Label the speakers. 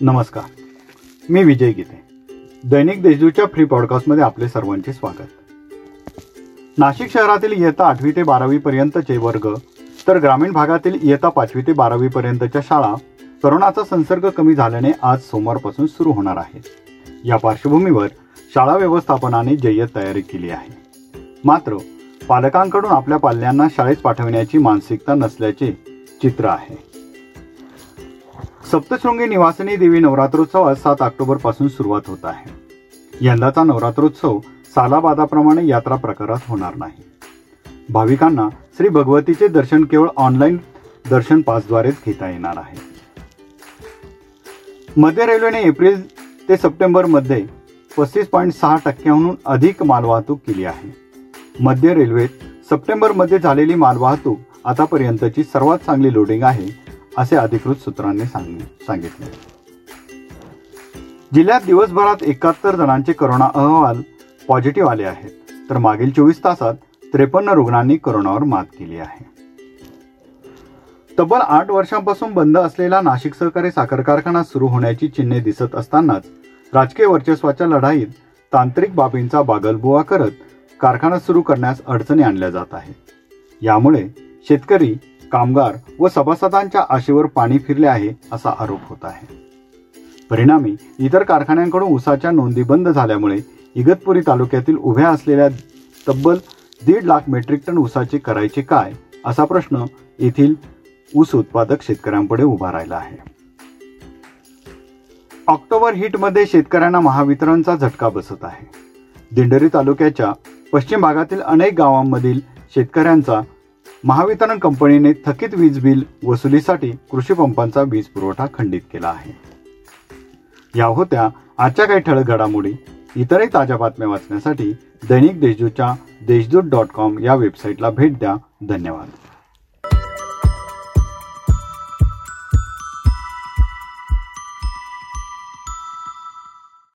Speaker 1: नमस्कार. मी विजय गीते. दैनिक देशदूतच्या फ्री पॉडकास्टमध्ये आपले सर्वांचे स्वागत. नाशिक शहरातील इयत्ता आठवी ते बारावी पर्यंतचे वर्ग तर ग्रामीण भागातील इयत्ता पाचवी ते बारावी पर्यंतच्या शाळा करोनाचा संसर्ग कमी झाल्याने आज सोमवारपासून सुरू होणार आहे. या पार्श्वभूमीवर शाळा व्यवस्थापनाने जय्यत तयारी केली आहे. मात्र पालकांकडून आपल्या पाल्यांना शाळेत पाठवण्याची मानसिकता नसल्याचे चित्र आहे. सप्तशृंगी निवासिनी देवी नवरात्रोत्सव सात ऑक्टोबरपासून सुरुवात होत आहे. यंदाचा नवरात्रोत्सव सालाबादाप्रमाणे यात्रा प्रकारात होणार नाही. भाविकांना श्री भगवतीचे दर्शन केवळ ऑनलाईन दर्शन पासद्वारेच घेता येणार आहे. मध्य रेल्वेने एप्रिल ते सप्टेंबरमध्ये पस्तीस पॉईंट सहा टक्क्यांहून अधिक मालवाहतूक केली आहे. मध्य रेल्वेत सप्टेंबरमध्ये झालेली मालवाहतूक आतापर्यंतची सर्वात चांगली लोडिंग आहे असे अधिकृत सूत्रांनी सांगितले जिल्ह्यात दिवसभरात एकाहत्तर जणांचे करोना अहवाल पॉझिटिव्ह आले आहेत. तर मागील चोवीस तासात त्रेपन्न रुग्णांनी करोनावर मात केली आहे. तब्बल आठ वर्षांपासून बंद असलेला नाशिक सहकारी साखर कारखाना सुरू होण्याची चिन्हे दिसत असतानाच राजकीय वर्चस्वाच्या लढाईत तांत्रिक बाबींचा बागलबुवा करत कारखाना सुरू करण्यास अडचणी आणल्या जात आहेत. यामुळे शेतकरी कामगार व सभासदांच्या आशेवर पाणी फिरले आहे असा आरोप होत आहे. परिणामी इतर कारखान्यांकडून ऊसाच्या नोंदी बंद झाल्यामुळे इगतपुरी तालुक्यातील उभ्या असलेल्या तब्बल दीड लाख मेट्रिक टन ऊसाचे करायचे काय असा प्रश्न येथील ऊस उत्पादक शेतकऱ्यांपुढे उभा राहिला आहे. ऑक्टोबर हिटमध्ये शेतकऱ्यांना महावितरणचा झटका बसत आहे. दिंडरी तालुक्याच्या पश्चिम भागातील अनेक गावांमधील शेतकऱ्यांचा महावितरण कंपनीने थकीत वीज बिल वसुलीसाठी कृषी पंपांचा वीज पुरवठा खंडित केला आहे. या होत्या आजच्या काही ठळक घडामोडी. इतरही ताज्या बातम्या वाचण्यासाठी दैनिक देशदूतच्या देशदूत डॉट कॉम या वेबसाईटला भेट द्या. धन्यवाद.